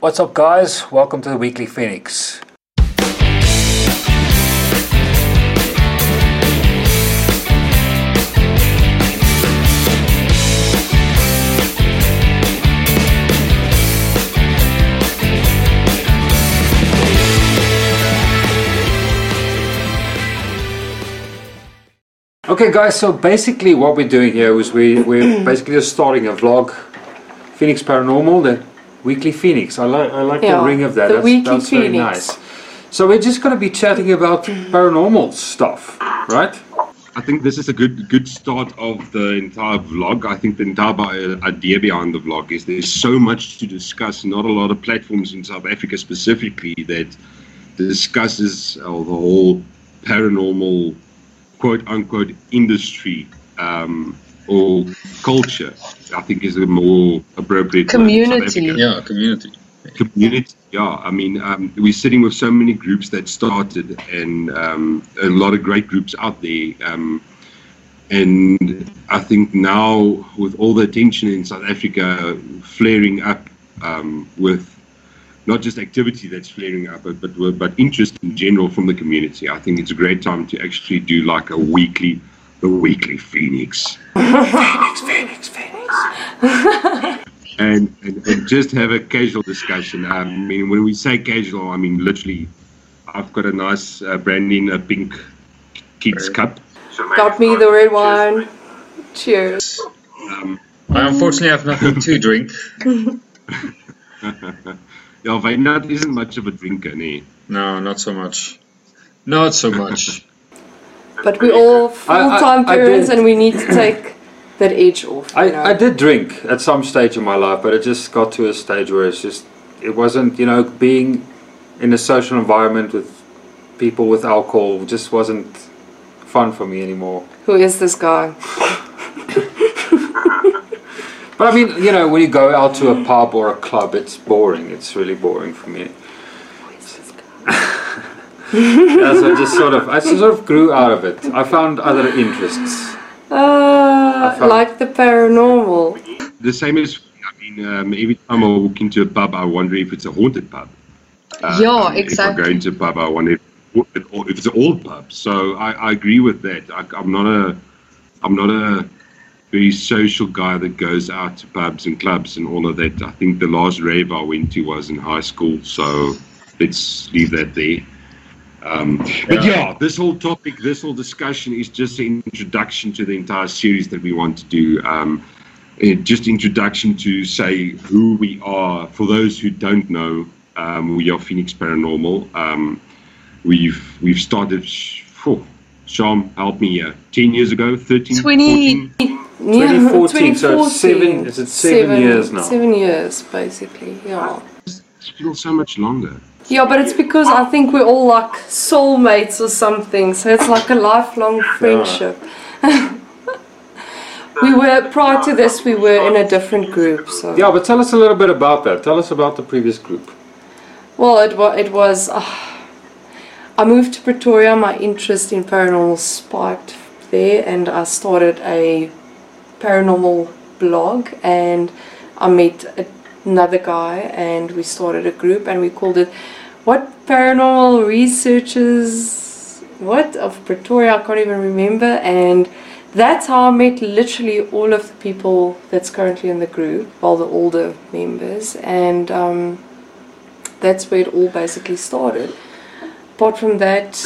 What's up, guys? Welcome to the Weekly Phoenix. Okay, guys. So basically, what we're doing here is we we're basically just starting a vlog, Phoenix Paranormal, the Weekly Phoenix. I like I like Yeah, the ring of that. the that's Weekly that's very nice. So we're just going to be chatting about paranormal stuff, right? I think this is a good good start of the entire vlog. I think the entire idea behind the vlog is there's so much to discuss. Not a lot of platforms in South Africa specifically that discusses uh, the whole paranormal quote unquote industry um, or culture. I think is a more appropriate word in South Community. Yeah, community. community yeah i mean um, we're sitting with so many groups that started and um, a lot of great groups out there um, and i think now with all the attention in south africa flaring up um, with not just activity that's flaring up but, but but interest in general from the community i think it's a great time to actually do like a weekly the weekly phoenix phoenix phoenix phoenix and, and, and just have a casual discussion. Um, I mean, when we say casual, I mean literally. I've got a nice uh, branding, a pink kids cup. Got me the red wine. Cheers. Um, I unfortunately have nothing to drink. yeah, Wynand isn't much of a drinker, nee. No, not so much. Not so much. But we're all full time I- I parents and we need to take that edge off. You know? I, I did drink at some stage in my life, but it just got to a stage where it's just it wasn't you know being in a social environment with people with alcohol just wasn't fun for me anymore. Who is this guy? But I mean, you know, when you go out to a pub or a club, it's boring. It's really boring for me. yeah, so I just sort of, I sort of grew out of it. I found other interests. Uh, found- like the paranormal. The same as, I mean, um, every time I walk into a pub, I wonder if it's a haunted pub. Uh, Yeah, um, If I exactly. go into a pub, I wonder if, if it's an old pub. So I, I agree with that. I, I'm not a, I'm not a very social guy that goes out to pubs and clubs and all of that. I think the last rave I went to was in high school. So let's leave that there. Um, but Yeah. yeah, this whole topic, this whole discussion is just an introduction to the entire series that we want to do. Um, uh, just introduction to say who we are. For those who don't know, um, we are Phoenix Paranormal. Um, we've we've started. sh- phew, Sham, help me here. Ten years ago, 13, 20 14? Yeah, 2014, so it's seven- is it seven years now? Seven years, basically, yeah. It feels so much longer. Yeah, but it's because I think we're all like soulmates or something, so it's like a lifelong friendship. we were, prior to this, we were in a different group, so. Yeah, but tell us a little bit about that. Tell us about the previous group. Well, it, wa- it was. Uh, I moved to Pretoria, my interest in paranormal spiked there, and I started a paranormal blog. And I met another guy, and we started a group, and we called it What Paranormal Researchers What of Pretoria? I can't even remember. And that's how I met literally all of the people that's currently in the group, all the older members. And um, that's where it all basically started. Apart from that,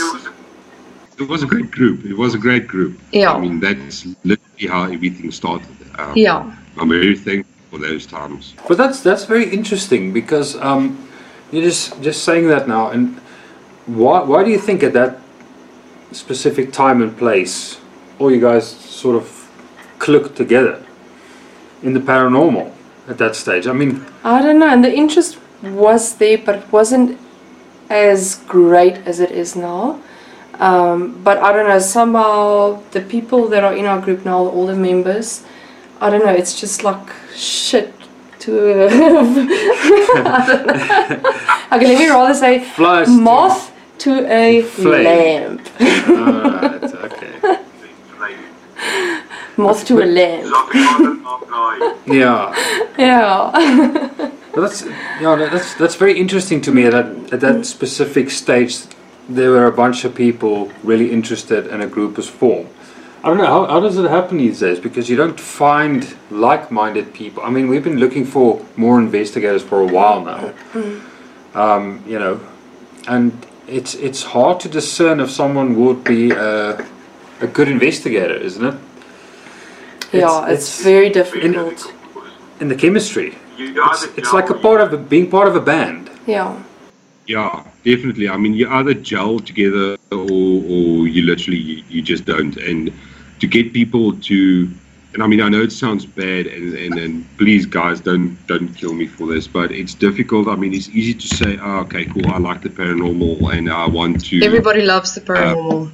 It was a great group. It was a great group. Yeah. I mean, that's literally how everything started. Um, yeah, I'm very thankful for those times. But that's that's very interesting because um, you're just just saying that now, and why why do you think at that specific time and place, all you guys sort of clicked together in the paranormal at that stage? I mean, I don't know. And the interest was there, but it wasn't as great as it is now. Um, but I don't know. Somehow the people that are in our group now, all the members, I don't know. It's just like shit to. Know. Uh, okay, let me rather say flies. moth to a Flame. lamp. Okay. Moth to a lamp. Yeah. Yeah. That's yeah, that's that's very interesting to me. That at that specific stage, there were a bunch of people really interested, and a group was formed. I don't know how, how does it happen these days because you don't find like-minded people. I mean, we've been looking for more investigators for a while now. Um, you know, and it's it's hard to discern if someone would be a, a good investigator, isn't it? yeah, it's, it's- very difficult. In the chemistry, it's, it's like a part of a, being part of a band. Yeah. Yeah, definitely. I mean, you either gel together or, or you literally you, you just don't. And to get people to, and I mean, I know it sounds bad, and, and, and please, guys, don't don't kill me for this, but it's difficult. I mean, it's easy to say, oh, okay, cool, I like the paranormal, and I want to. Everybody loves the paranormal.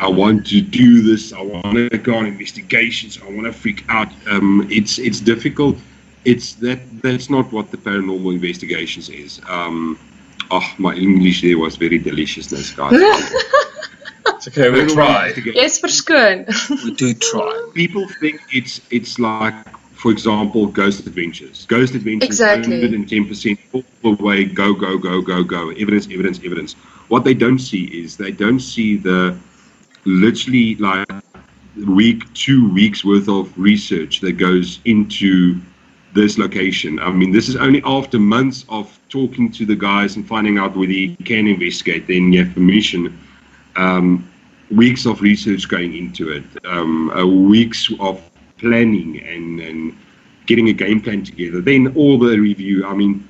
I want to do this. I want to go on investigations. I want to freak out. Um, it's it's difficult. It's that that's not what the paranormal investigations is. Um, oh, my English there was very deliciousness, guys. It's okay, we Paranormal try. investigation- yes, verskoon. We do try. People think it's it's like, for example, Ghost Adventures. Ghost Adventures, Exactly. 110% all the way, go go go go go. Evidence, evidence, evidence. What they don't see is they don't see the literally like week, two weeks worth of research that goes into this location. I mean, this is only after months of talking to the guys and finding out whether you can investigate. Then you have permission. Um, weeks of research going into it, um, uh, weeks of planning and, and getting a game plan together. Then all the review. I mean,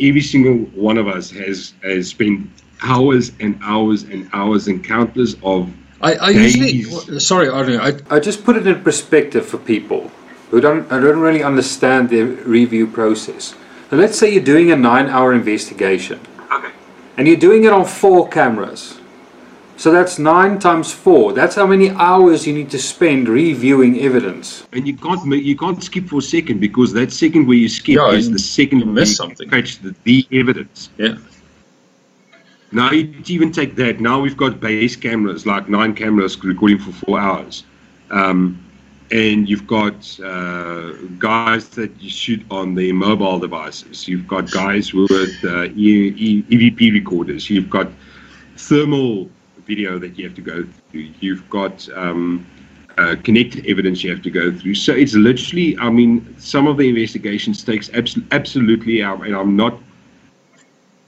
every single one of us has has spent hours and hours and hours and countless of I, I usually. Days. Sorry, Arnie. I, I just put it in perspective for people who don't, who don't really understand the review process. So let's say you're doing a nine-hour investigation, Okay. and you're doing it on four cameras. So that's nine times four. That's how many hours you need to spend reviewing evidence. And you can't you can't skip for a second because that second where you skip Yeah, is the second you where miss you something. catch the, the evidence. yeah. Now you even take that. Now we've got base cameras, like nine cameras recording for four hours, um, and you've got uh, guys that you shoot on the mobile devices. You've got guys with uh, e- e- EVP recorders. You've got thermal video that you have to go through. You've got um, uh, connected evidence you have to go through. So it's literally, I mean, some of the investigations takes abs- absolutely, um, and I'm not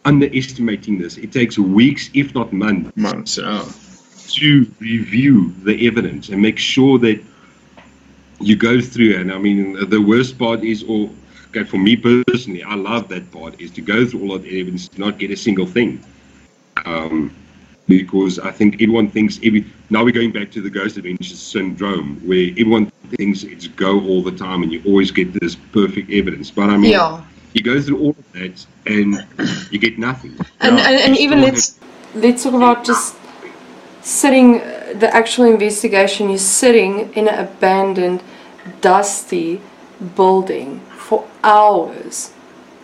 underestimating this. It takes weeks, if not months, Months. Yeah. to review the evidence and make sure that you go through. And I mean, the worst part is, or okay, for me personally, I love that part is to go through all of the evidence, not get a single thing. Um, because I think everyone thinks every now we're going back to the ghost adventures syndrome where everyone thinks it's go all the time and you always get this perfect evidence. But I mean, Yeah. you go through all of that and you get nothing. And, and, and even let's Let's talk about just sitting, the actual investigation. You're sitting in an abandoned, dusty building for hours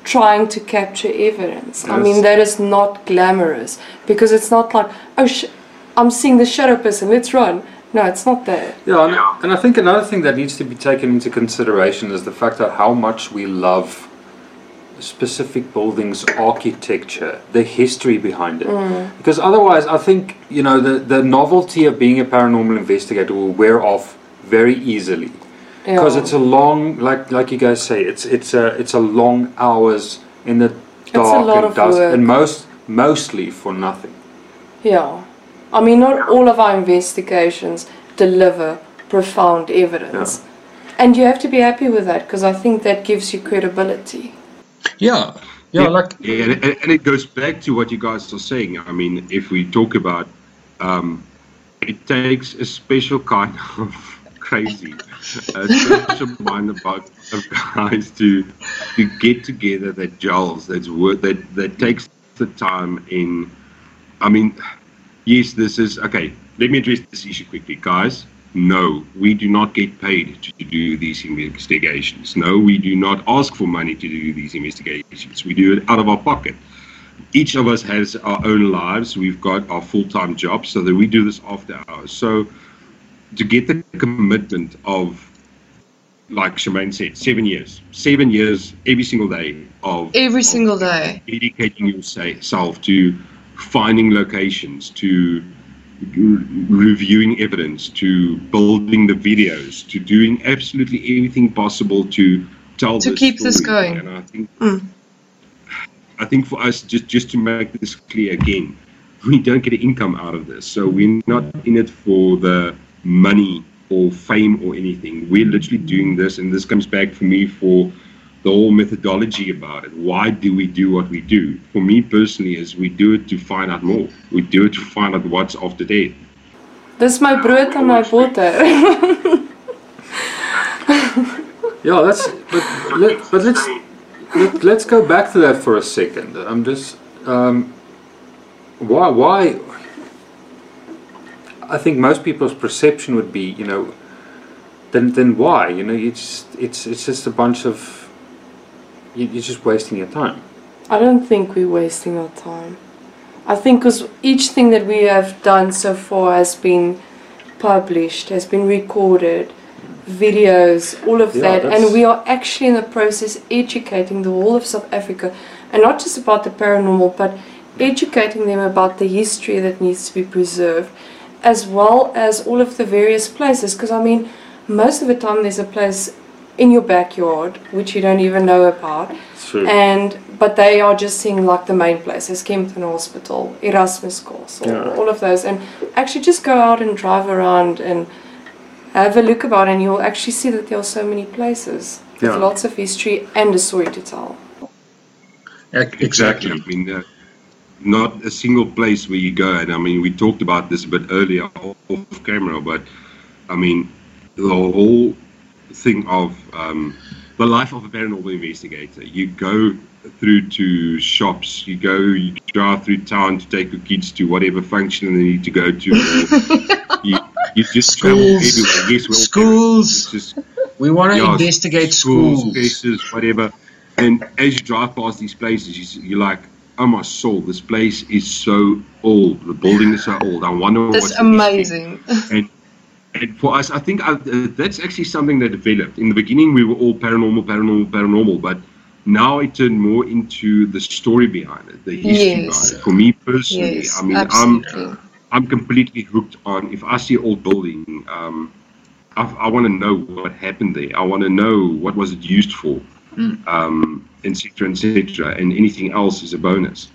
trying to capture evidence. I mean, that is not glamorous because it's not like, oh, sh- I'm seeing the shadow person, let's run. No, it's not that. Yeah, and, and I think another thing that needs to be taken into consideration is the fact that how much we love specific buildings' architecture, the history behind it. Mm. Because otherwise, I think you know the the novelty of being a paranormal investigator will wear off very easily. Because Yeah. it's a long, like like you guys say, it's it's a it's a long hours in the a dark lot and of dust, work. and most mostly for nothing. Yeah. I mean, not all of our investigations deliver profound evidence. And you have to be happy with that because I think that gives you credibility. Yeah. Yeah. Like. Yeah, and, and and it goes back to what you guys are saying. I mean, if we talk about, um, it takes a special kind of crazy, such a mind about of guys to to get together that gels, that's worth that that takes the time in. I mean, yes, this is okay. Let me address this issue quickly, guys. No, we do not get paid to do these investigations. No, we do not ask for money to do these investigations. We do it out of our pocket. Each of us has our own lives. We've got our full time jobs, so that we do this after hours. So, to get the commitment of like Shemaine said, seven years, seven years every single day of Every single day. dedicating yourself to finding locations, to re- reviewing evidence, to building the videos, to doing absolutely everything possible to tell To keep this going. And I think, Mm. I think for us, just just to make this clear again, we don't get an income out of this, so we're not in it for the money or fame or anything. We're literally doing this, and this comes back for me for the whole methodology about it. Why do we do what we do? For me personally, is we do it to find out more. We do it to find out what's after death. Dis my brood and my botter. Yeah, that's but let, but let's let, let's go back to that for a second. I'm just um, why why I think most people's perception would be, you know, then then why? You know, you just it's it's just a bunch of you, you're just wasting your time. I don't think we're wasting our time. I think because each thing that we have done so far has been published, has been recorded, videos, all of Yeah, that, and we are actually in the process educating the whole of South Africa, and not just about the paranormal, but educating them about the history that needs to be preserved, as well as all of the various places. Because I mean, most of the time there's a place in your backyard which you don't even know about true. and but they are just seeing like the main places Kempton Hospital Erasmus Castle Yeah. all of those and actually just go out and drive around and have a look about and you'll actually see that there are so many places with lots of history and a story to tell Exactly. Exactly. I mean, uh, not a single place where you go, and I mean, we talked about this a bit earlier off camera, but I mean, the whole thing of um, the life of a paranormal investigator. You go through to shops, you go, you drive through town to take your kids to whatever function they need to go to. you, you just travel Schools. everywhere. Yes, well, Schools. Just We want to Yeah, investigate schools, schools. places, whatever. And as you drive past these places, you, you're like, oh my soul, this place is so old. The building is so old. I wonder That's what's in this amazing. And and for us, I think uh, uh, that's actually something that developed. In the beginning, we were all paranormal, paranormal, paranormal, but now it turned more into the story behind it, the history Yes. behind it. For me personally, Yes, I mean, I'm absolutely. I'm completely hooked on. If I see an old building, um, I, I want to know what happened there. I want to know what was it used for, um, et cetera, et cetera, and anything else is a bonus.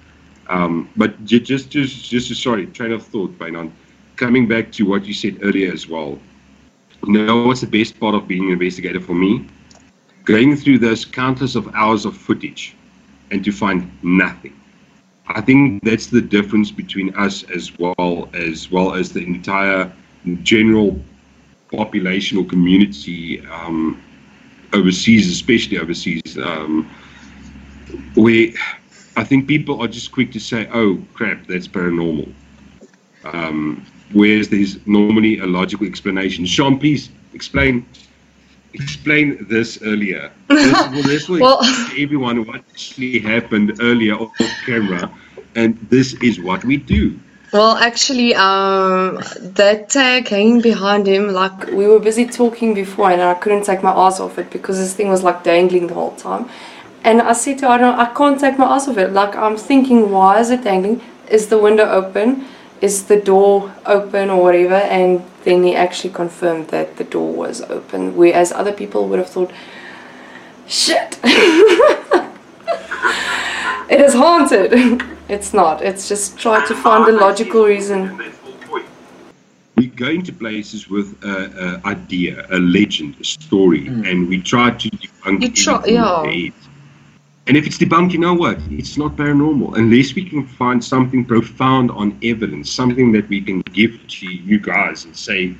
Um, but just, just, just, sorry, train of thought, Bainan. Coming back to what you said earlier as well. You know what's the best part of being an investigator for me? Going through those countless of hours of footage and to find nothing. I think that's the difference between us as well as well as the entire general population or community um, overseas, especially overseas, um, where I think people are just quick to say, "Oh crap, that's paranormal," um, whereas there's normally a logical explanation. Sean, please explain. Explain this earlier. This, well, this will Well- everyone what actually happened earlier off camera, and this is what we do. Well, actually, um, that tag hanging behind him, like we were busy talking before and I couldn't take my eyes off it because this thing was like dangling the whole time. And I said to her, I, don't, I can't take my eyes off it. Like I'm thinking, why is it dangling? Is the window open? Is the door open or whatever? And then he actually confirmed that the door was open. Whereas other people would have thought, shit, it is haunted. it's not. It's just try to find a logical reason. We go into places with an idea, a legend, a story, mm. and we try to debunk it. You try- yeah. there is. And if it's debunked, you know what? It's not paranormal. Unless we can find something profound on evidence, something that we can give to you guys and say,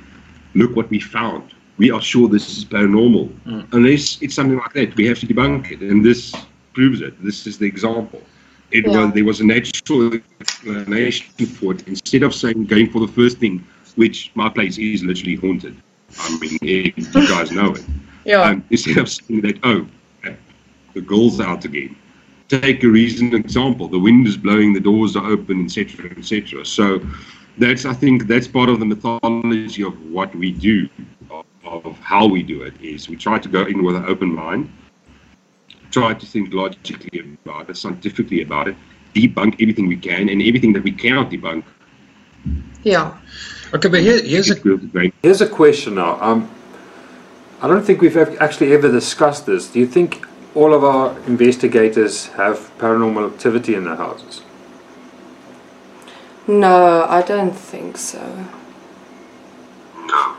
look what we found. We are sure this is paranormal. Unless it's something like that, we have to debunk it. And this proves it. This is the example. It Yeah. was there was a natural explanation for it. Instead of saying going for the first thing, which my place is literally haunted. I mean, you guys know it. yeah, Um, instead of saying that, oh, the girl's out again. Take a recent example: the wind is blowing, the doors are open, etc., etc. So that's, I think, that's part of the mythology of what we do, of, of of how we do it is we try to go in with an open mind, try to think logically about it, scientifically about it, debunk everything we can, and everything that we cannot debunk, Yeah. Okay, but here, here's a it's real great. Here's a question now. Um, I don't think we've actually ever discussed this. Do you think all of our investigators have paranormal activity in their houses? No, I don't think so. No.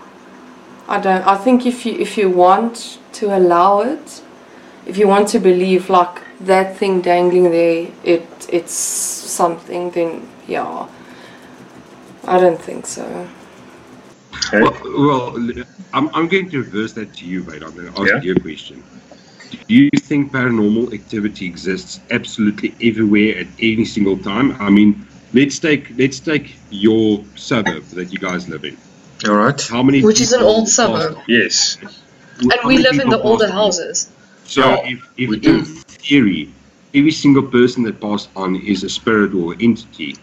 I don't. I think if you if you want to allow it, if you want to believe like that thing dangling there, it it's something. Then yeah, I don't think so. Okay. Well, well, I'm, I'm going to reverse that to you, mate. I'm going to ask Yeah. you a question. Do you think paranormal activity exists absolutely everywhere at any single time? I mean, let's take let's take your suburb that you guys live in. All right. How many? Which is an people old passed- suburb. Yes. And how we live in the older passed on? houses. So Yeah, if, if in theory, every single person that passed on is a spirit or entity,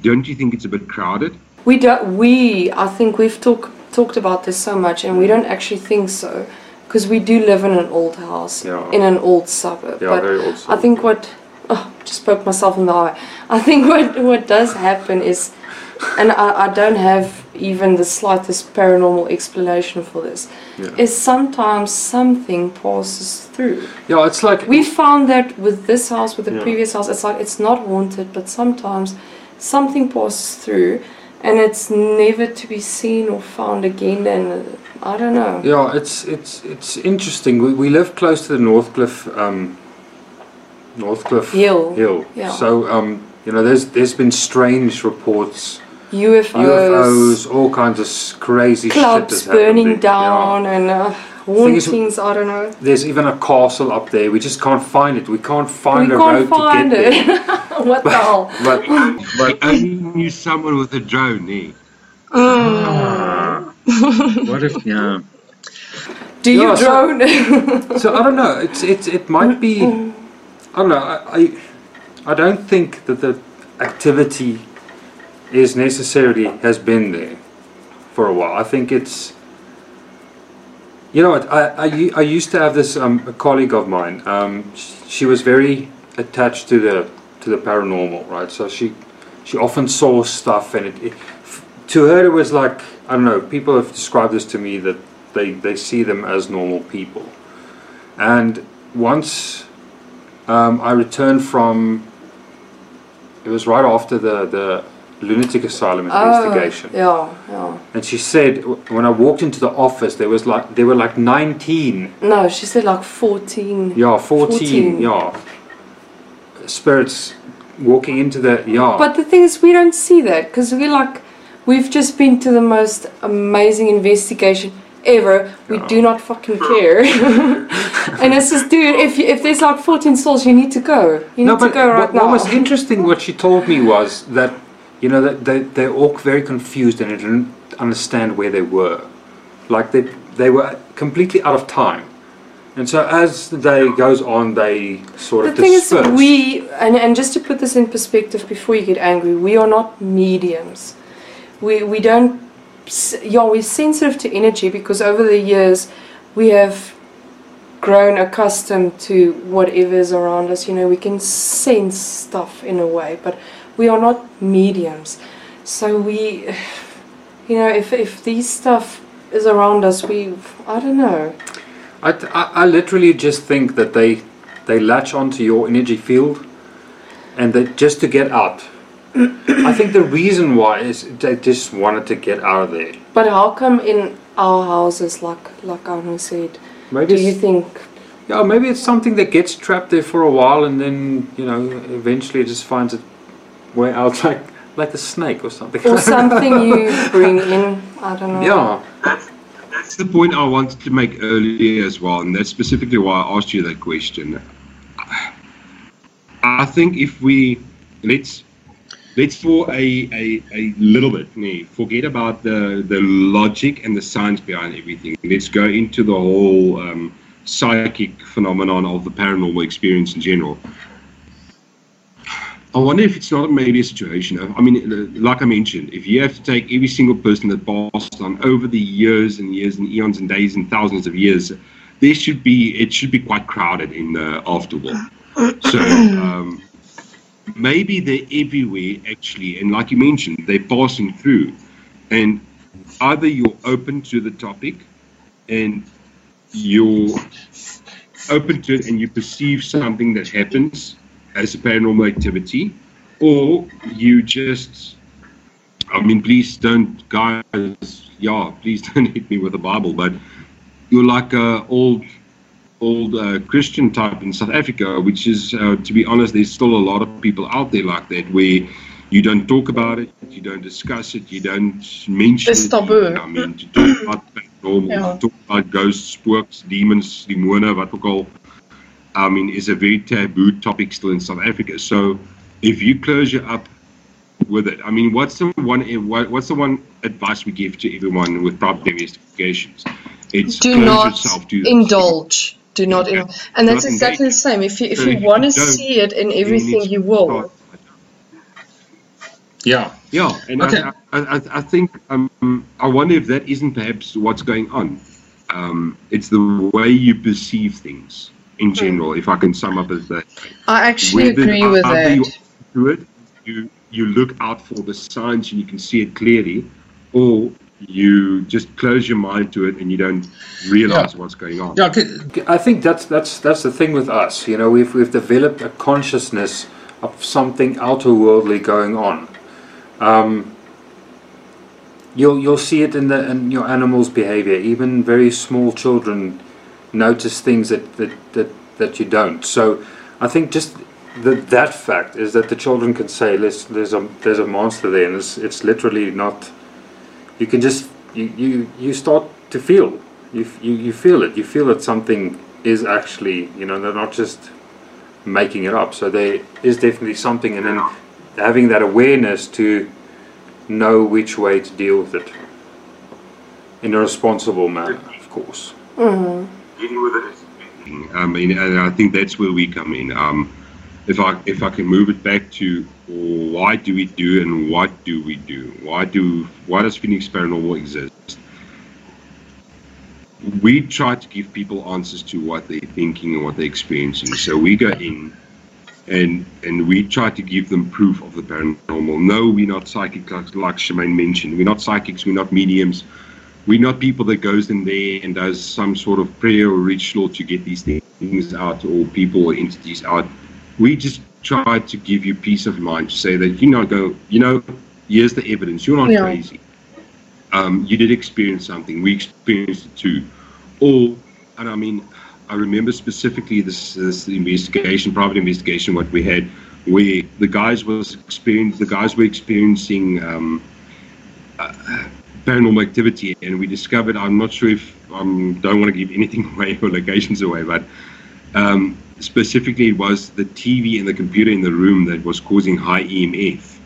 don't you think it's a bit crowded? We don't. We. I think we've talked talked about this so much, and we don't actually think so, because we do live in an old house Yeah. in an old suburb. Yeah, but very old. I think what oh, just spoke myself in the eye. I think what what does happen is, and I, I don't have even the slightest paranormal explanation for this. Yeah. Is sometimes something passes through. Yeah, it's like We found that with this house, with the previous house, it's like it's not haunted, but sometimes something passes through, and it's never to be seen or found again. And I don't know. Yeah, it's it's it's interesting. We, we live close to the Northcliffe um, Northcliffe Hill. Hill. Yeah. So um, you know, there's there's been strange reports, UFOs, UFOs, all kinds of s- crazy shit clubs that's burning there. down, and uh, Thing is- I don't know. There's even a castle up there. We just can't find it. We can't find we a can't road find to get it. there. what the hell? But I only knew someone with a drone, eh? What if? Yeah. Do you Yeah, drone? so I don't know. It's it's it might be. I don't know. I, I I don't think that the activity is necessarily has been there for a while. I think it's. You know what? I used to have this um, a colleague of mine. Um, sh- she was very attached to the to the paranormal, right? So she she often saw stuff, and it, it f- to her it was like I don't know. People have described this to me that they they see them as normal people, and once um, I returned from. It was right after the the lunatic asylum investigation. Oh, yeah, yeah. And she said when I walked into the office, there was like there were like 19, No, she said like 14. yeah, 14, 14. yeah, spirits walking into the yeah. But the thing is, we don't see that because we like, we've just been to the most amazing investigation ever. We do oh. not fucking care. and it's just, dude, if you, if there's like 14 souls, you need to go. You need to go right what, now. what was interesting, what she told me was that you know that they they're all very confused and they didn't understand where they were, like they they were completely out of time. And so as the day goes on, they sort of the thing is, we and, and just to put this in perspective before you get angry, we are not mediums. We we don't. Yeah, we're sensitive to energy because over the years we have grown accustomed to whatever is around us. You know, we can sense stuff in a way, but we are not mediums. So we, you know, if if these stuff is around us, we I don't know. I, I, I literally just think that they they latch onto your energy field, and that just to get out. I think the reason why is they just wanted to get out of there. But how come in our houses, like like Arno said, Maybe do you it's, think yeah, maybe it's something that gets trapped there for a while, and then you know eventually it just finds its way out, like like a snake or something. or something you bring in? I don't know. yeah, That's the point I wanted to make earlier as well, and that's specifically why I asked you that question. I think if we let's let's for a, a, a little bit nee, forget about the the logic and the science behind everything. Let's go into the whole um, psychic phenomenon of the paranormal experience in general. I wonder if it's not maybe a situation. Of, I mean, uh, like I mentioned, if you have to take every single person that passed on over the years and years and eons and days and thousands of years, there should be it should be quite crowded in the afterworld. So um, maybe they're everywhere actually, and like you mentioned, they're passing through, and either you're open to the topic, and you're open to it, and you perceive something that happens as a paranormal activity, or you just, I mean, please don't, guys, yeah, please don't hit me with a Bible, but you're like a old, old uh, Christian type in South Africa, which is, uh, to be honest, there's still a lot of people out there like that where you don't talk about it, you don't discuss it, you don't mention It's it. taboo. I mean, to talk about paranormal, Yeah. to talk about ghosts, spooks, demons, demone, wat ook al. I mean, is a very taboo topic still in South Africa. So, if you close you up with it, I mean, what's the one? What's the one advice we give to everyone with proper investigations? It's Do not yourself to indulge. Do not, in- and that's Not exactly the same. If you if So you you want to see it in everything, need you will. Yeah. Yeah, and Okay. I, I, I- I think um, I wonder if that isn't perhaps what's going on. Um, it's the way you perceive things in general. If I can sum up as that. I actually Whether agree with either you that. do it, you you look out for the signs and you can see it clearly, or you just close your mind to it and you don't realize Yeah. what's going on. Yeah. Okay. I think that's that's that's the thing with us. You know, we've we've developed a consciousness of something outerworldly going on. Um, you'll you'll see it in the in your animals' behavior. Even very small children notice things that that that, that you don't. So, I think just the, that fact is that the children can say, "There's there's a there's a monster there," and it's it's literally not. You can just you you, you start to feel you, you you feel it. You feel that something is actually you know they're not just making it up. So there is definitely something, and then having that awareness to know which way to deal with it in a responsible manner, of course. dealing with it. I mean, and I think that's where we come in. Um, if I if I can move it back to why do we do and what do we do? Why do why does Phoenix Paranormal exist? We try to give people answers to what they're thinking and what they're experiencing. So we go in and and we try to give them proof of the paranormal. No, we're not psychic like, like Shemaine mentioned. We're not psychics. We're not mediums we're not people that goes in there and does some sort of prayer or ritual to get these things out or people or entities out. We just try to give you peace of mind to say that you not go, you know, here's the evidence. You're not Yeah. crazy. Um, you did experience something. We experienced it too. Or, and I mean, I remember specifically this, this investigation, private investigation, what we had, where the guys was experience, the guys were experiencing. Um, paranormal activity, and we discovered. I'm not sure if I um, don't want to give anything away or locations away, but um, specifically it was the TV and the computer in the room that was causing high EMF.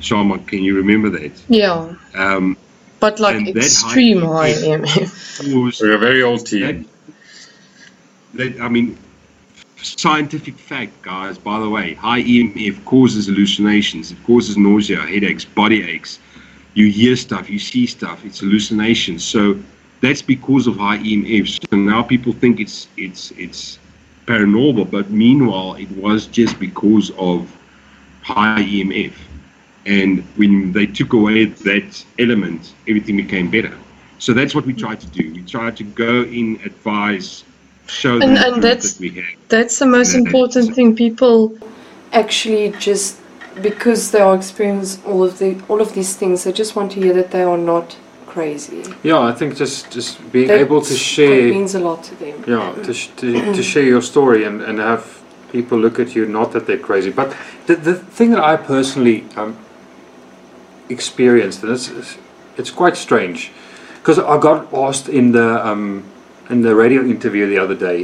Shama, can you remember that? Yeah, Um, but like extreme high- high EMF. was We're a very old that, team. that, I mean, scientific fact, guys. By the way, high EMF causes hallucinations. It causes nausea, headaches, body aches. You hear stuff, you see stuff. It's hallucinations. So that's because of high EMF. So now people think it's it's it's paranormal, but meanwhile, it was just because of high EMF. And when they took away that element, everything became better. So that's what we tried to do. We tried to go in, advise, show them And- the and that's- that we have. That's the most Yeah, important thing. People, Actually, just because they are experiencing all of the all of these things, they just want to hear that they are not crazy. Yeah, I think just just being That able to share. It means a lot to them. yeah to, sh- to, to share your story and, and have people look at you not that they're crazy but the, the thing that i personally um, experienced and it's, it's- it's quite strange because i got asked in the um, in the radio interview the other day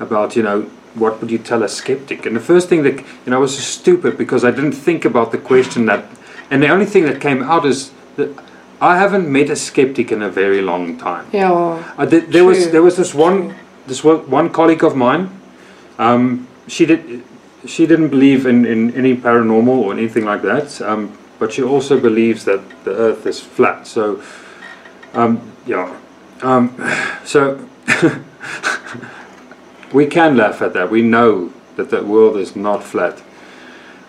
about you know what would you tell a skeptic and the first thing that you know I was stupid because i didn't think about the question that and the only thing that came out is that i haven't met a skeptic in a very long time Yeah. uh, there, there was there was this one this one, one colleague of mine. Um, she did she didn't believe in, in any paranormal or anything like that, um, but she also believes that the Earth is flat. So, um, yeah, um, so we can laugh at that. We know that the world is not flat.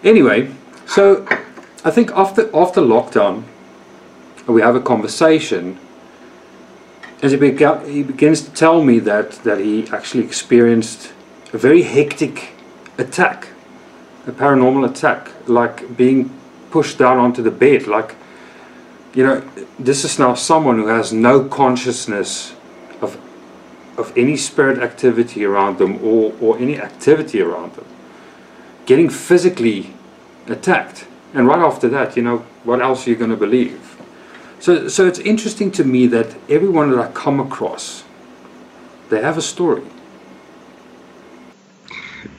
Anyway, so I think after after lockdown, we have a conversation. As he, he begins to tell me that that he actually experienced a very hectic attack, a paranormal attack, like being pushed down onto the bed, like you know, this is now someone who has no consciousness of of any spirit activity around them or, or any activity around them. Getting physically attacked. And right after that, you know, what else are you going to believe? So, so it's interesting to me that everyone that I come across, they have a story.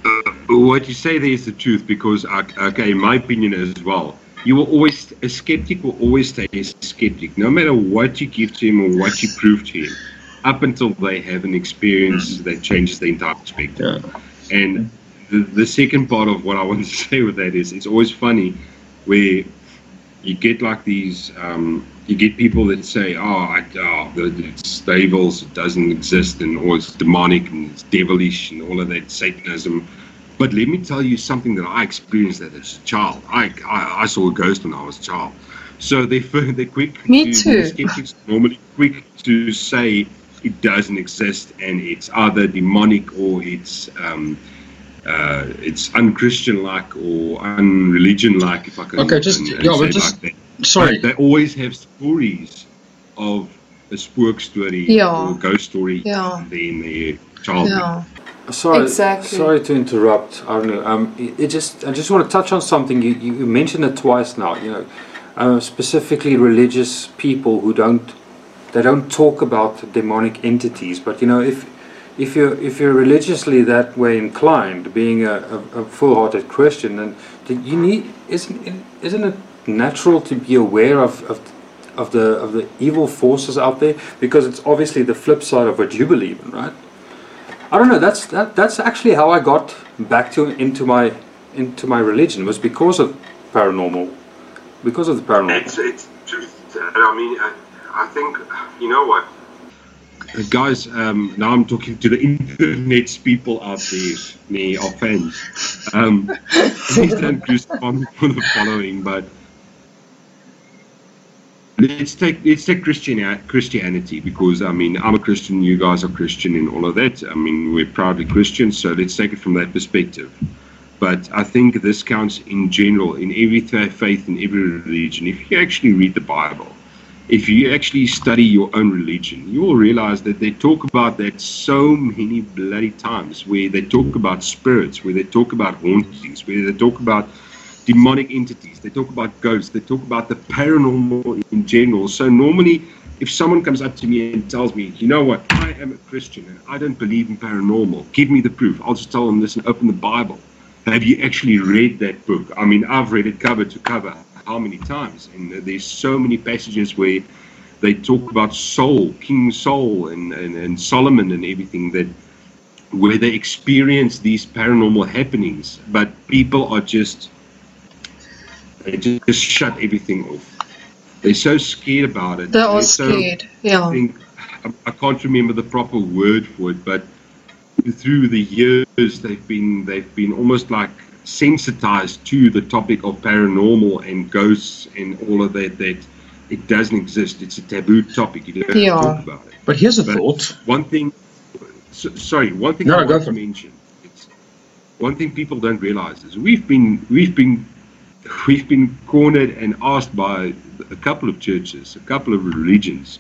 Uh, what you say there is the truth because, uh, okay, in my opinion as well, you will always, a skeptic will always stay a skeptic, no matter what you give to him or what you prove to him, up until they have an experience that changes the entire perspective. Yeah. And the, the second part of what I want to say with that is it's always funny where you get like these, um, you get people that say, oh, I, oh the- it doesn't exist, and or it's demonic and it's devilish and all of that Satanism. But let me tell you something that I experienced that as a child. I, I, I saw a ghost when I was a child. So they they're quick. Me to, too. Skeptics normally quick to say it doesn't exist and it's either demonic or it's um, uh, it's unchristian like or unreligion like if I can Okay, just- and- and yeah, but say it just- like that. Sorry. But they always have stories of a spook story Yeah. or ghost story Yeah. in their, childhood. Yeah. Sorry, Exactly. sorry to interrupt, Arno. Um, it, it just, I just want to touch on something you, you you mentioned it twice now. You know, uh, specifically religious people who don't, they don't talk about demonic entities. But you know, if if you're if you're religiously that way inclined, being a, a, a full-hearted Christian, then you need isn't it, isn't it natural to be aware of, of of the of the evil forces out there because it's obviously the flip side of what you believe in, right? I don't know. That's that. That's actually how I got back to into my into my religion was because of paranormal, because of the paranormal. It's, it's truth. I mean, I, I think, you know what? Guys, um, now I'm talking to the internet people out there, me, our fans. Um, please don't me for the following, but let's take let's take Christian Christianity because I mean I'm a Christian, you guys are Christian, and all of that. I mean we're proudly Christian, so let's take it from that perspective. But I think this counts in general in every faith in every religion. If you actually read the Bible, if you actually study your own religion, you will realize that they talk about that so many bloody times, where they talk about spirits, where they talk about hauntings, where they talk about demonic entities, they talk about ghosts, they talk about the paranormal in general. So normally, if someone comes up to me and tells me, you know what, I am a Christian and I don't believe in paranormal, give me the proof. I'll just tell them, listen, open the Bible. Have you actually read that book? I mean, I've read it cover to cover. How many times? And there's so many passages where they talk about Saul, King Saul, and, and, and Solomon, and everything that where they experience these paranormal happenings, but people are just they just, shut everything off. They're so scared about it. They are They're so- scared. Yeah. I think I, I can't remember the proper word for it, but through the years they've been they've been almost like sensitized to the topic of paranormal and ghosts and all of that that it doesn't exist. It's a taboo topic. You don't Yeah. talk about it. But here's a But thought. One thing, so, sorry, one thing No, I go want to mention. It's, one thing people don't realize is we've been we've been we've been cornered and asked by a couple of churches, a couple of religions,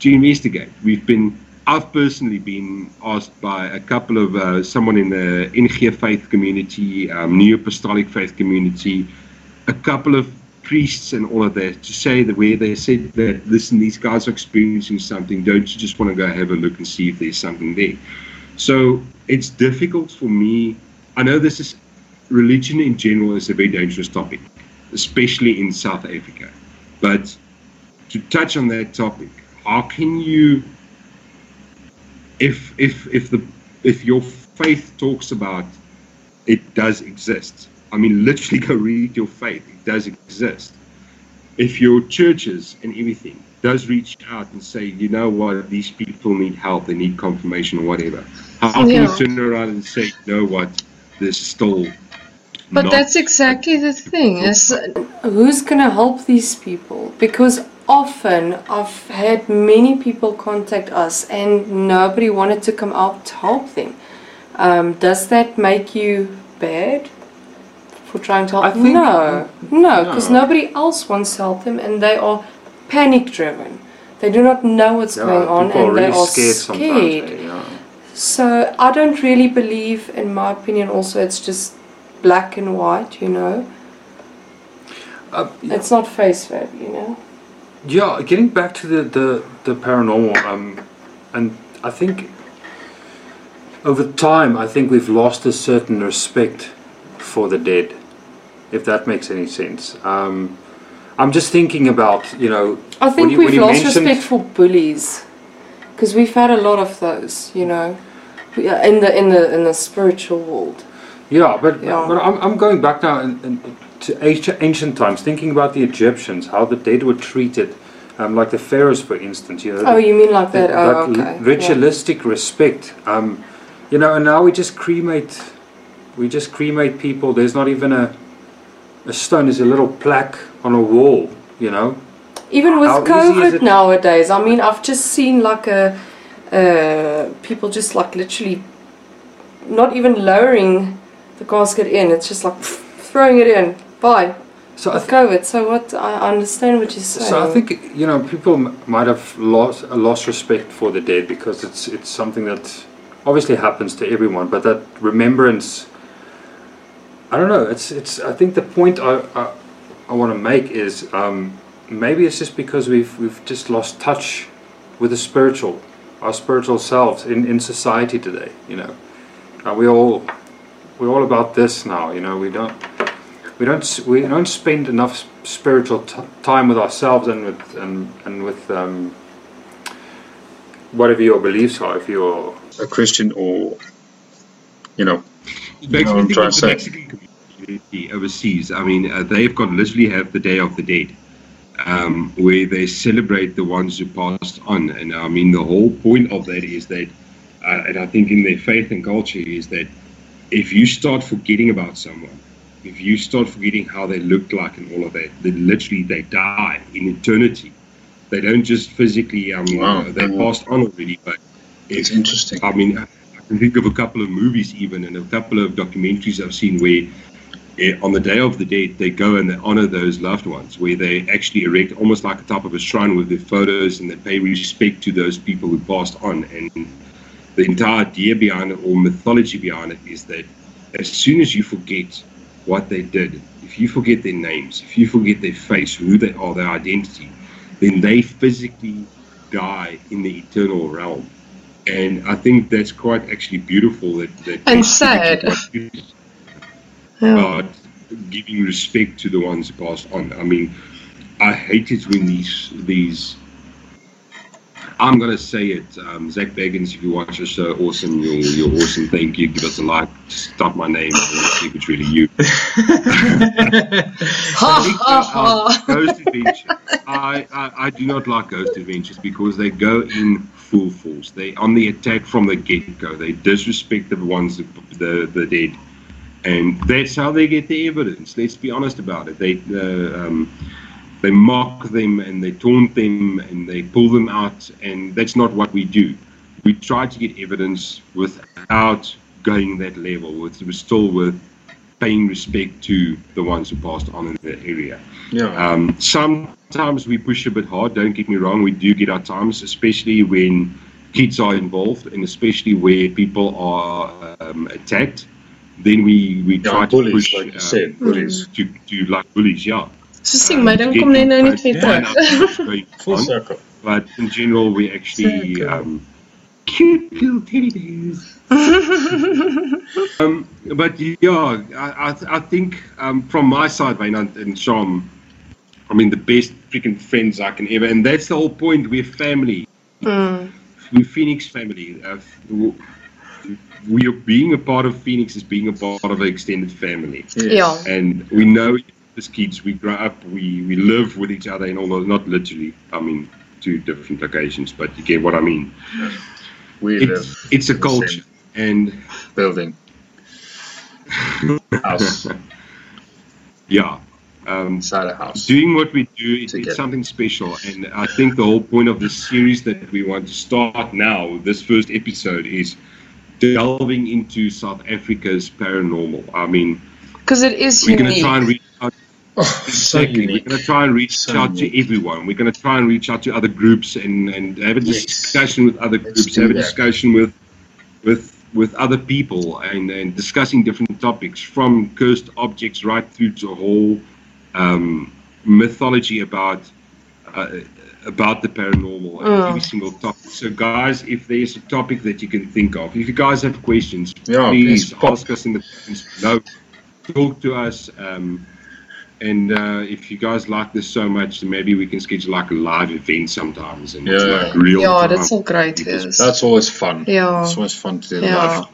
to investigate. We've been I've personally been asked by a couple of uh, someone in the NG faith community, um, New Apostolic faith community, a couple of priests and all of that to say that where they said that listen, these guys are experiencing something. Don't you just want to go have a look and see if there's something there? So it's difficult for me. I know this is religion in general is a very dangerous topic, especially in South Africa. But to touch on that topic, how can you if if if the if your faith talks about it does exist. I mean, literally go read your faith. It does exist. If your churches and everything does reach out and say, you know what, these people need help, they need confirmation or whatever, how can Yeah. you turn around and say, you know what, there's still But that's exactly the thing. Is uh, Who's gonna help these people? Because often I've had many people contact us and nobody wanted to come out to help them. Um, does that make you bad for trying to help? I think- no, no, because No. nobody else wants to help them and they are panic driven. They do not know what's Yeah, going on and they are scared scared. sometimes. eh, yeah. So I don't really believe, in my opinion, also it's just black and white, you know. Uh, It's not face value, you know. Yeah, getting back to the the, the paranormal, um, and I think over time, I think we've lost a certain respect for the dead, if that makes any sense. Um, I'm just thinking about you know. I think when you- we've lost respect for bullies, because we've had a lot of those, you know, in the in the in the spiritual world. Yeah, but Yeah. but I'm, I'm going back now and, in, to ancient, times, thinking about the Egyptians, how the dead were treated, um, like the pharaohs, for instance. You know, Oh, you mean like that? that, Oh, okay. ritualistic respect. Um, you know, and now we just cremate, we just cremate people. There's not even a a stone. There's a little plaque on a wall. You know, Even with How COVID nowadays, I mean, I've just seen like a uh, people just like literally not even lowering the casket in. It's just like throwing it in. Bye. so With th- COVID. So what? I understand what you're saying. so I think you know people m- might have lost uh, lost respect for the dead because it's it's something that obviously happens to everyone, but that remembrance. I don't know. It's it's. I think the point I I, I want to make is um, maybe it's just because we've we've just lost touch with the spiritual, our spiritual selves in, in society today. You know, uh, we all we're all about this now. You know, we don't we don't we don't spend enough spiritual t- time with ourselves and with and and with um, whatever your beliefs are. If you're A Christian or, you know, It makes No, I'm trying to say. Mexican community overseas. I mean, uh, they've got literally have the Day of the Dead, um, where they celebrate the ones who passed on. And I mean, the whole point of that is that, uh, and I think in their faith and culture is that if you start forgetting about someone, if you start forgetting how they looked like and all of that, then literally they die in eternity. They don't just physically, um, Wow. uh, they passed on already, but it's if interesting. I mean, I can think of a couple of movies even and a couple of documentaries I've seen where eh, on the Day of the Dead they go and they honor those loved ones, where they actually erect almost like a type of a shrine with their photos and they pay respect to those people who passed on. And the entire idea behind it or mythology behind it is that as soon as you forget what they did, if you forget their names, if you forget their face, who they are, their identity, then they physically die in the eternal realm. And I think that's quite actually beautiful that, that And sad. Yeah. about giving respect to the ones who passed on. I mean, I hate it when these these. I'm gonna say it, um, Zach Bagans. If you watch the show, awesome. You're, you're awesome. Thank you. Give us a like. Stop my name. I want to see if it's really you. Ha ha ha. Ghost Adventures. I, I, I do not like Ghost Adventures because they go in full force. They on the attack from the get go. They disrespect the ones the the dead, and that's how they get the evidence. Let's be honest about it. They uh, um, they mock them and they taunt them and they pull them out, and that's not what we do. We try to get evidence without going that level. With still with paying respect to the ones who passed on in the area. Yeah. Um, sometimes we push a bit hard. Don't get me wrong. We do get our times, especially when kids are involved, and especially where people are um, attacked. Then we we yeah, try to bullies, push like you uh, said, bullies. to to like bullies, yeah. So sing my dan kom net nou net weer Find terug. out what's going Full circle. But in general, we actually Circle. um, cute little teddy bears. um, but yeah, I, I, I think um, from my side, Wynand and Sham, I mean, the best freaking friends I can ever, and that's the whole point. We're family. Mm. We're Phoenix family. Uh, we are being a part of Phoenix is being a part of an extended family, Yeah. and we know as kids we grow up, we we live with each other in all not literally. I mean, two different locations, but you get what I mean. We It's live it's a in the same culture, and building. House. yeah. Um, Inside a house. doing what we do is it's something special and i think the whole point of this series that we want to start now this first episode is delving into south africa's paranormal i mean Because it is we're going to try and reach out Oh, so exactly we're going to try and reach So out to everyone we're going to try and reach out to other groups and and have a Yes. discussion with other Let's groups have a discussion with with with other people and, and discussing different topics from cursed objects right through to a whole um, mythology about uh, about the paranormal and Mm. every single topic. So, guys, if there's a topic that you can think of, if you guys have questions, Yeah, please please ask us in the comments below. Talk to us. Um, and uh, if you guys like this so much, then maybe we can schedule like a live event sometimes and it's Yeah. like real. Ja, time. dit sal great wees. That's always fun. Ja. It's always fun to do Yeah. live.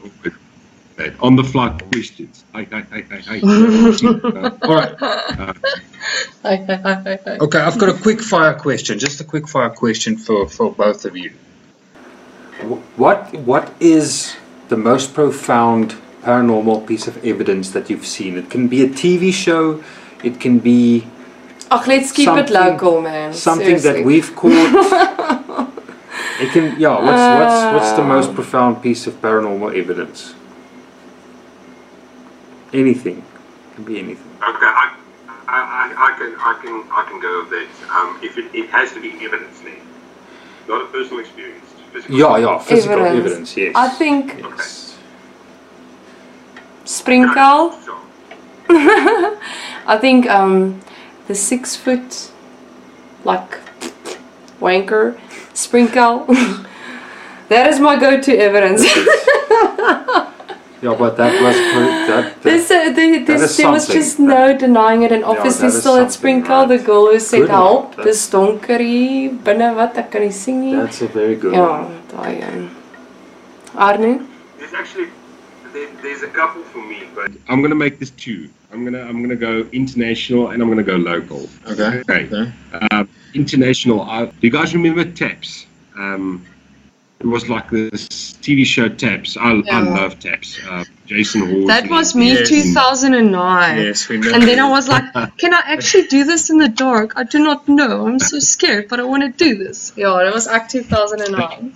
Right. On the fly questions. Hi, hi, hi, hi, hi. Uh, All right. Hi, hi, hi, hi, hi. Okay, I've got a quick fire question. Just a quick fire question for, for both of you. What what is the most profound paranormal piece of evidence that you've seen? It can be a TV show. It can be Ach, let's keep it Something- local, man. something that we've caught. it can yeah. What's what's what's the most Um. profound piece of paranormal evidence? Anything. It can be anything. Okay, I, I, I, I can, I can, I can go with that. Um, if it, it has to be evidence then, not a personal experience. Physical. Yeah, yeah. Physical Evidence. evidence. yes. I think Yes. Sprinkle. So, I think um, the six foot, like, wanker, sprinkle. that is my go to evidence. Yeah, but that was that. that There's, uh, there, is there's, there was just no denying it, and obviously that is still at something, Sprinkle, right. the girl who said Good one, help, that's- dis donker binne wat, ek kan nie sien nie. that's a very good Ja, one. daai een. Arno? there's actually, there, there's a couple for me, but I'm gonna make this two. I'm gonna, I'm gonna go international and I'm gonna go local. Okay. Okay. okay. Uh, international. Uh, do you guys remember Taps? Um, it was like this TV show Taps. I, I love Taps. Uh, Jason Hawes. That was me Yes. 2009. Yes, we know. And then I was like, can I actually do this in the dark? I do not know. I'm so scared, but I want to do this. Yeah, that was Act 2009.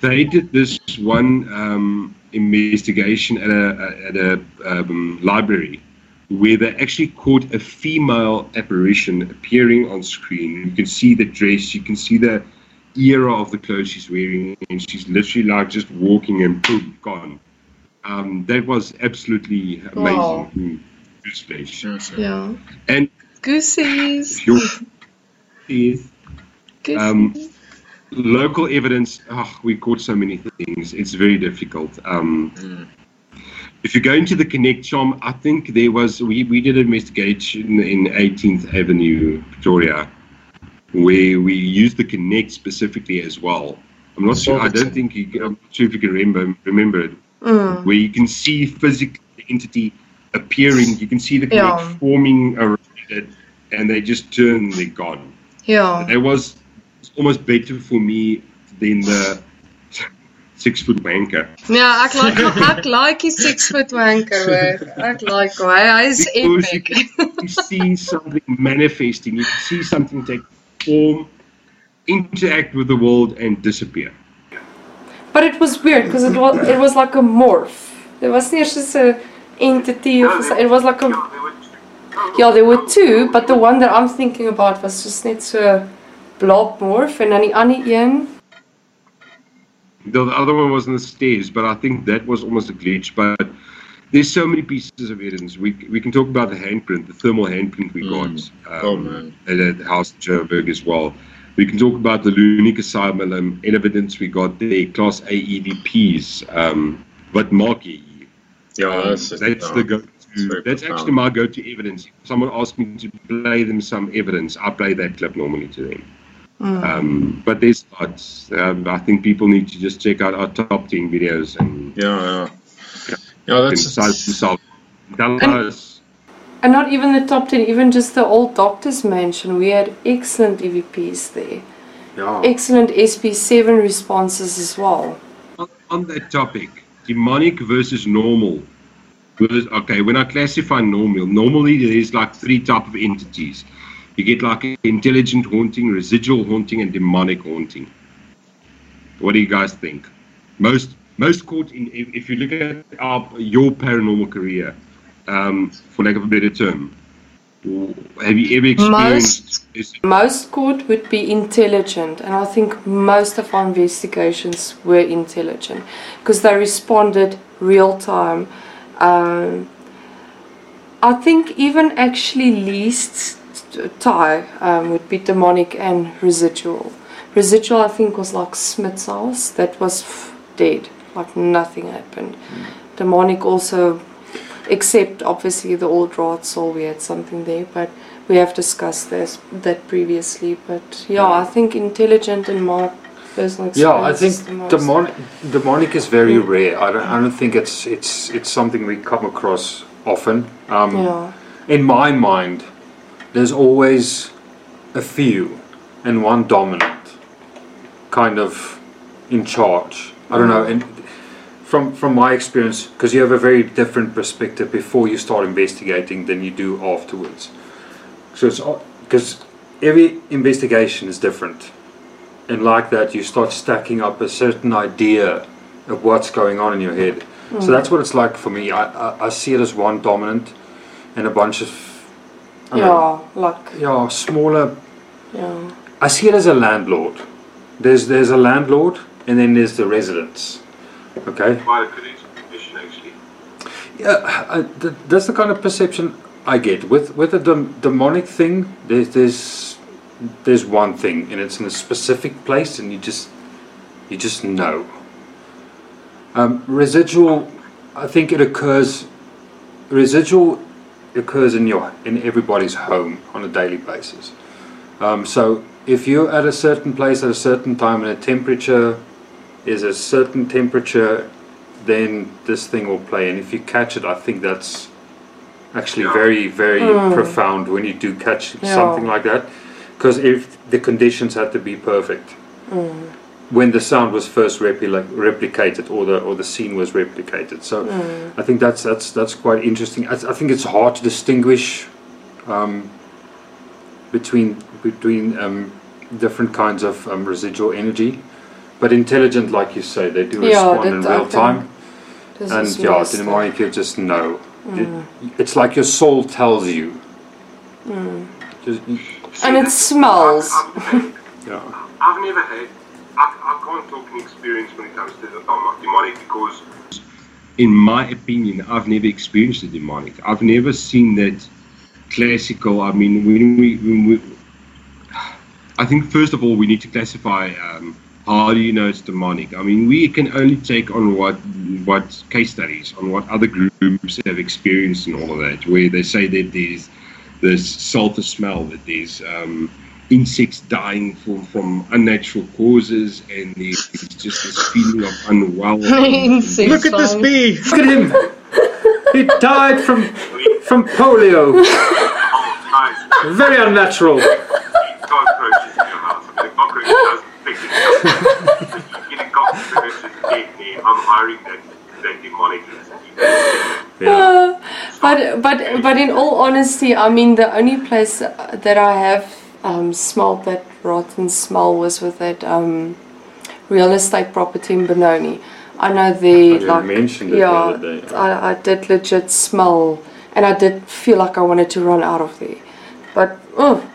They did this one um, investigation at a at a um, library where they actually caught a female apparition appearing on screen. You can see the dress, you can see the era of the clothes she's wearing, and she's literally like just walking and boom, gone. Um, that was absolutely amazing. Wow. Mm, Goosebumps. Sure, sure. Yeah. And Goosies. your is Goosies. Um, local evidence oh, we caught so many things it's very difficult um, Mm. if you go into the Kinect charm i think there was we, we did an investigation in 18th avenue victoria where we used the Kinect specifically as well i'm not sure i don't think you i'm not sure if you can remember remember it Mm. where you can see physically the entity appearing you can see the Kinect Yeah. forming around it and they just turn they're gone Yeah. it was almost better for me than the six foot wanker. Yeah, ek like ek like die six foot wanker hoor. Ek like hom. Hy hy is Because you epic. can you see something manifesting, you can see something take form, interact with the world, and disappear. But it was weird because it was it was like a morph. There was nie just a entity of it was like a yeah there were two, but the one that I'm thinking about was just net so blob morph en dan die ander een The other one was on the stairs, but I think that was almost a glitch. But there's so many pieces of evidence. We, we can talk about the handprint, the thermal handprint we Mm. got Oh, um, man. at, at the house in Joburg as well. We can talk about the Lunic Asylum um, evidence we got there, Class A EVPs. Um, but Mark, you- Yeah, that's, that's the go-to. That's profound. actually my go-to evidence. If someone asks me to play them some evidence, I play that clip normally to them. Um, but there's lots. Um, I think people need to just check out our top 10 videos and Yeah, yeah. Yeah, that's decide themselves. Tell And- us. And not even the top 10, even just the old doctors mansion. We had excellent EVPs there. Yeah. Excellent SB7 responses as well. On, on that topic, demonic versus normal. Versus- Okay, when I classify normal, normally there's like three type of entities. You get like intelligent haunting, residual haunting, and demonic haunting. What do you guys think? Most most caught in if, if you look at our, your paranormal career, um, for lack of a better term, have you ever experienced? is- Most caught would be intelligent, and I think most of our investigations were intelligent because they responded real time. Um, I think even actually least tie um, would be demonic and residual. Residual, I think, was like Smith's house that was dead, like nothing happened. Demonic also, except obviously the old rod soul, we had something there, but we have discussed this that previously. But yeah, I think intelligent in my personal experience. Yeah, I think demonic demonic is very rare. I don't I don't think it's it's it's something we come across often. Um, Yeah, In my mind, there's always a few and one dominant kind of in charge. I don't know. And from from my experience, because you have a very different perspective before you start investigating than you do afterwards. So it's because every investigation is different, and like that, you start stacking up a certain idea of what's going on in your head. So mm. that's what it's like for me. I, I, I see it as one dominant and a bunch of I don't yeah, like yeah smaller yeah, I see it as a landlord. There's there's a landlord and then there's the residents. Okay. Quite a good explanation, actually. Yeah, I, th- that's the kind of perception I get with with the dem- demonic thing. There's there's there's one thing and it's in a specific place and you just you just know. Um, residual, I think it occurs. Residual occurs in your in everybody's home on a daily basis. Um, so if you're at a certain place at a certain time and a temperature is a certain temperature, then this thing will play. And if you catch it, I think that's actually very, very profound when you do catch Yeah. something like that. Because if the conditions had to be perfect when the sound was first repli- replicated or the or the scene was replicated. So I think that's that's that's quite interesting. I, I think it's hard to distinguish um, between between um, different kinds of um, residual energy. But intelligent, like you say, they do Yeah, respond in real time. And is yeah, messed up. demonic, you just know. It- it's like your soul tells you. Just, and it smells. yeah. I've never had. I, I can't talk an experience when it comes to the demonic because, in my opinion, I've never experienced the demonic. I've never seen that classical. I mean, when we, when we I think first of all we need to classify. Um, how do you know it's demonic? I mean, we can only take on what what case studies on what other groups have experienced and all of that, where they say that there's this sulfur smell, that there's um, insects dying from, from unnatural causes, and there's just this feeling of unwell. Look at this bee! Look at him! he died from from polio. Very unnatural. cockroaches in your house. I mean, a cockroach doesn't pick it up. You get a cockroach that's dead there. I'm hiring that, that demonic entity. Yeah. But but but in all honesty, I mean the only place that I have um, smelled that rotten smell was with that um, real estate property in Benoni. I know you like mentioned it the yeah, other day. I, I did legit smell, and I did feel like I wanted to run out of there. But oh,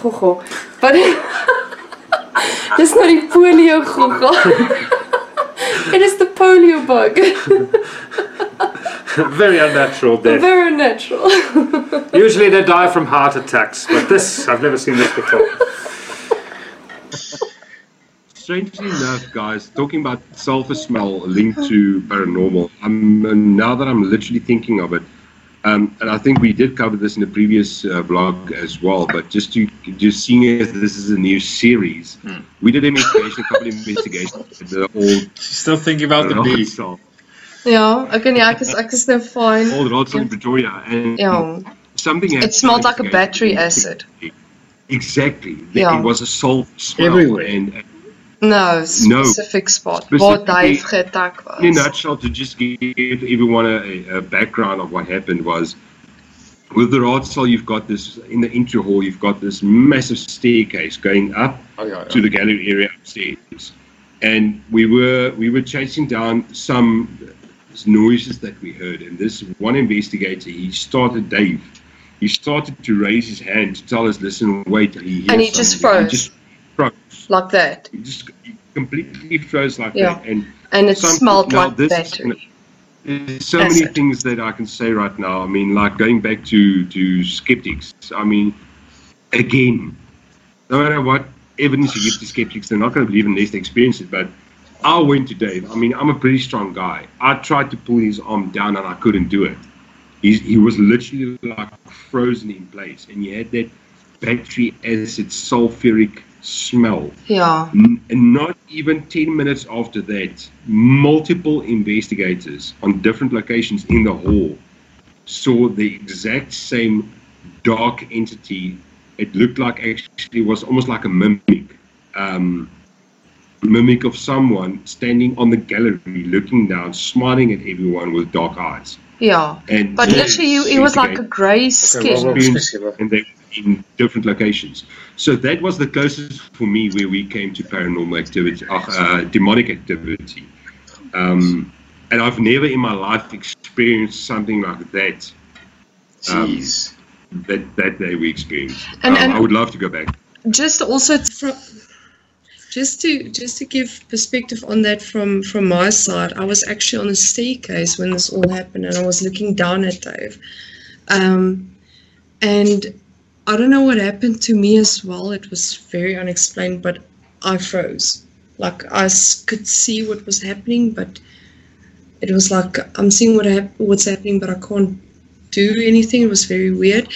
gogo. But dis nou die polio gogo. It is the polio bug. Very unnatural death. Very natural. Usually they die from heart attacks, but this, I've never seen this before. Strangely enough, guys, talking about sulfur smell linked to paranormal, I'm, now that I'm literally thinking of it, Um, and I think we did cover this in the previous uh, blog as well. But just to just seeing as this is a new series, we did an investigation, a couple of investigations. that are all Still thinking about the bee. Raadsel, Ja, ek en ja, ek is ek is nou fine. all Raadsel in Pretoria, and Ja. something. It happened smelled like a battery acid. Exactly. Yeah. It was a salt smell. Everywhere. And No, No. specific spot. Waar Specifically- Dave geattack was. in a nutshell, to just give everyone a, a background of what happened was with the Raadsel, you've got this in the entry hall, you've got this massive staircase going up Oh, yeah, to the gallery area upstairs, and we were we were chasing down some noises that we heard, and this one investigator he started Dave. He started to raise his hand to tell us, "Listen, wait." He And he just something." froze. just froze. Like that. He just he completely froze like Yeah. that, and And it smelled like this is battery. there's so many things that I can say right now. I mean, like going back to to skeptics. I mean, again, no matter what evidence you give to skeptics, they're not going to believe unless they experience it. But I went to Dave. I mean, I'm a pretty strong guy. I tried to pull his arm down and I couldn't do it. He, he was literally like frozen in place, and he had that battery acid sulfuric smell. Yeah. N- and not even 10 minutes after that, multiple investigators on different locations in the hall saw the exact same dark entity. It looked like actually was almost like a mimic, um, mimic of someone standing on the gallery, looking down, smiling at everyone with dark eyes. Yeah, And But literally, it was like a grey skin. well, well, and they were in different locations. So that was the closest for me where we came to paranormal activity, uh, uh, demonic activity. Um, and I've never in my life experienced something like that. Um, Jeez. That that day we experienced. And- Um, and- I would love to go back. just also from just to just to give perspective on that from from my side i was actually on a staircase when this all happened and i was looking down at dave um, and i don't know what happened to me as well it was very unexplained but i froze like I could see what was happening but it was like i'm seeing what hap- what's happening but i can't do anything it was very weird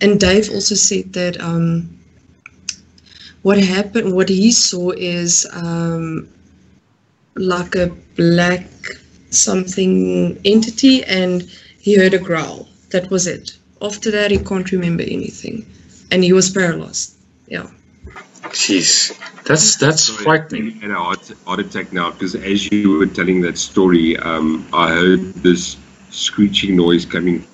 and dave also said that um, what happened, what he saw is um, like a black something entity, and he heard a growl. That was it. After that, he can't remember anything, and he was paralyzed. Yeah. Jeez. That's that's frightening. And a heart, heart attack now because as you were telling that story, um, I heard this screeching noise coming.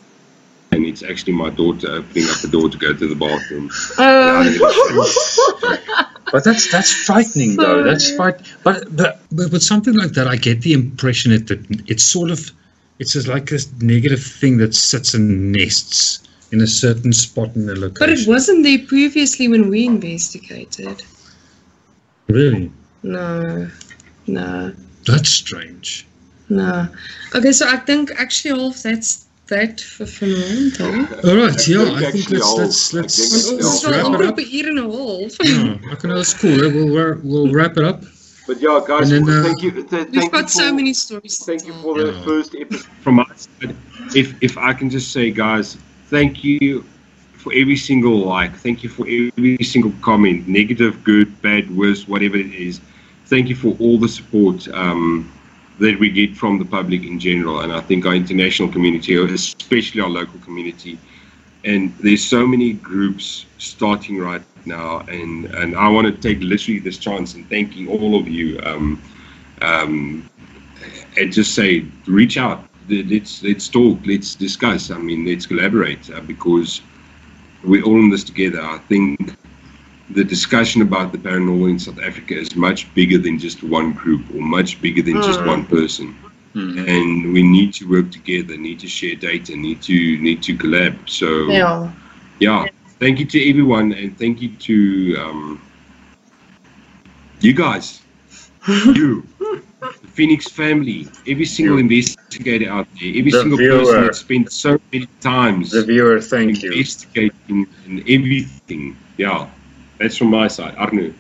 And it's actually my daughter opening up the door to go to the bathroom. But that's that's frightening though. That's fright. But, but but with something like that, I get the impression that that it's sort of it's just like this negative thing that sits and nests in a certain spot in the location. But it wasn't there previously when we investigated. really No, no, that's strange. no. Okay, so I think actually all of that's that for vanaand. hoor. All right, yeah, I think actually let's let's I let's, think Ons let's wrap it up. op 'n uur en 'n half. Yeah, okay, no, that's cool. We'll we'll, we'll wrap it up. But yeah, guys, then, uh, thank you. Th- We've you got so for- many stories Thank you tell. for the Yeah. first episode from my side. If if I can just say, guys, thank you for every single like. Thank you for every single comment, negative, good, bad, worse, whatever it is. Thank you for all the support um, that we get from the public in general, and I think our international community, especially our local community. And there's so many groups starting right now, and and I want to take literally this chance and thanking all of you. Um, um, and just say, reach out. Let's let's talk. Let's discuss. I mean, let's collaborate uh, because we're all in this together. I think the discussion about the paranormal in South Africa is much bigger than just one group or much bigger than just one person. And we need to work together. Need to share data. Need to need to collab. So Ja. yeah, thank you to everyone, and thank you to um, you guys, you, the Phoenix family, every single investigator out there, every The single viewer. person that spent so many times The viewer, thank you. investigating and everything. Yeah, that's from my side. Arnu.